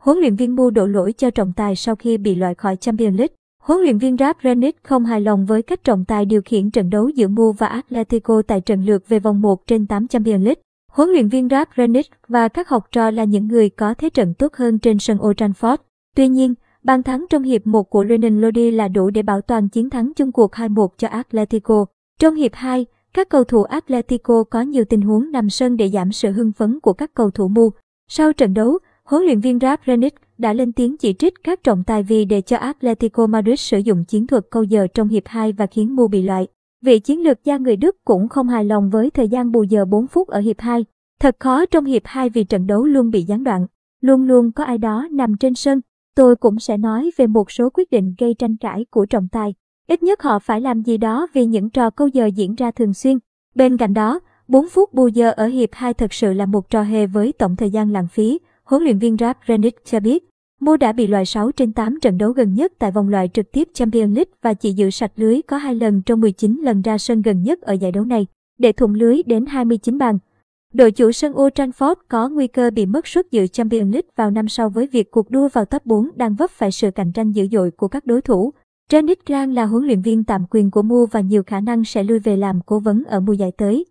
huấn luyện viên Mu đổ lỗi cho trọng tài sau khi bị loại khỏi Champions League. Huấn luyện viên Ralf Rangnick không hài lòng với cách trọng tài điều khiển trận đấu giữa Mu và Atletico tại trận lượt về vòng 1 trên 8 Champions League. Huấn luyện viên Ralf Rangnick và các học trò là những người có thế trận tốt hơn trên sân Old Trafford. Tuy nhiên, bàn thắng trong hiệp 1 của Renan Lodi là đủ để bảo toàn chiến thắng chung cuộc 2-1 cho Atletico. Trong hiệp 2, các cầu thủ Atletico có nhiều tình huống nằm sân để giảm sự hưng phấn của các cầu thủ Mu. Sau trận đấu, huấn luyện viên Ralf Rangnick đã lên tiếng chỉ trích các trọng tài vì để cho Atletico Madrid sử dụng chiến thuật câu giờ trong hiệp 2 và khiến Mu bị loại. Vị chiến lược gia người Đức cũng không hài lòng với thời gian bù giờ 4 phút ở hiệp 2. Thật khó trong hiệp 2 vì trận đấu luôn bị gián đoạn. Luôn luôn có ai đó nằm trên sân. Tôi cũng sẽ nói về một số quyết định gây tranh cãi của trọng tài. Ít nhất họ phải làm gì đó vì những trò câu giờ diễn ra thường xuyên. Bên cạnh đó, 4 phút bù giờ ở hiệp 2 thật sự là một trò hề với tổng thời gian lãng phí, huấn luyện viên Ralf Rangnick cho biết. Mo đã bị loại 6 trên 8 trận đấu gần nhất tại vòng loại trực tiếp Champions League và chỉ giữ sạch lưới có 2 lần trong 19 lần ra sân gần nhất ở giải đấu này, để thủng lưới đến 29 bàn. Đội chủ sân Old Trafford có nguy cơ bị mất suất dự Champions League vào năm sau với việc cuộc đua vào top 4 đang vấp phải sự cạnh tranh dữ dội của các đối thủ. Janet Grant là huấn luyện viên tạm quyền của Mu và nhiều khả năng sẽ lui về làm cố vấn ở mùa giải tới.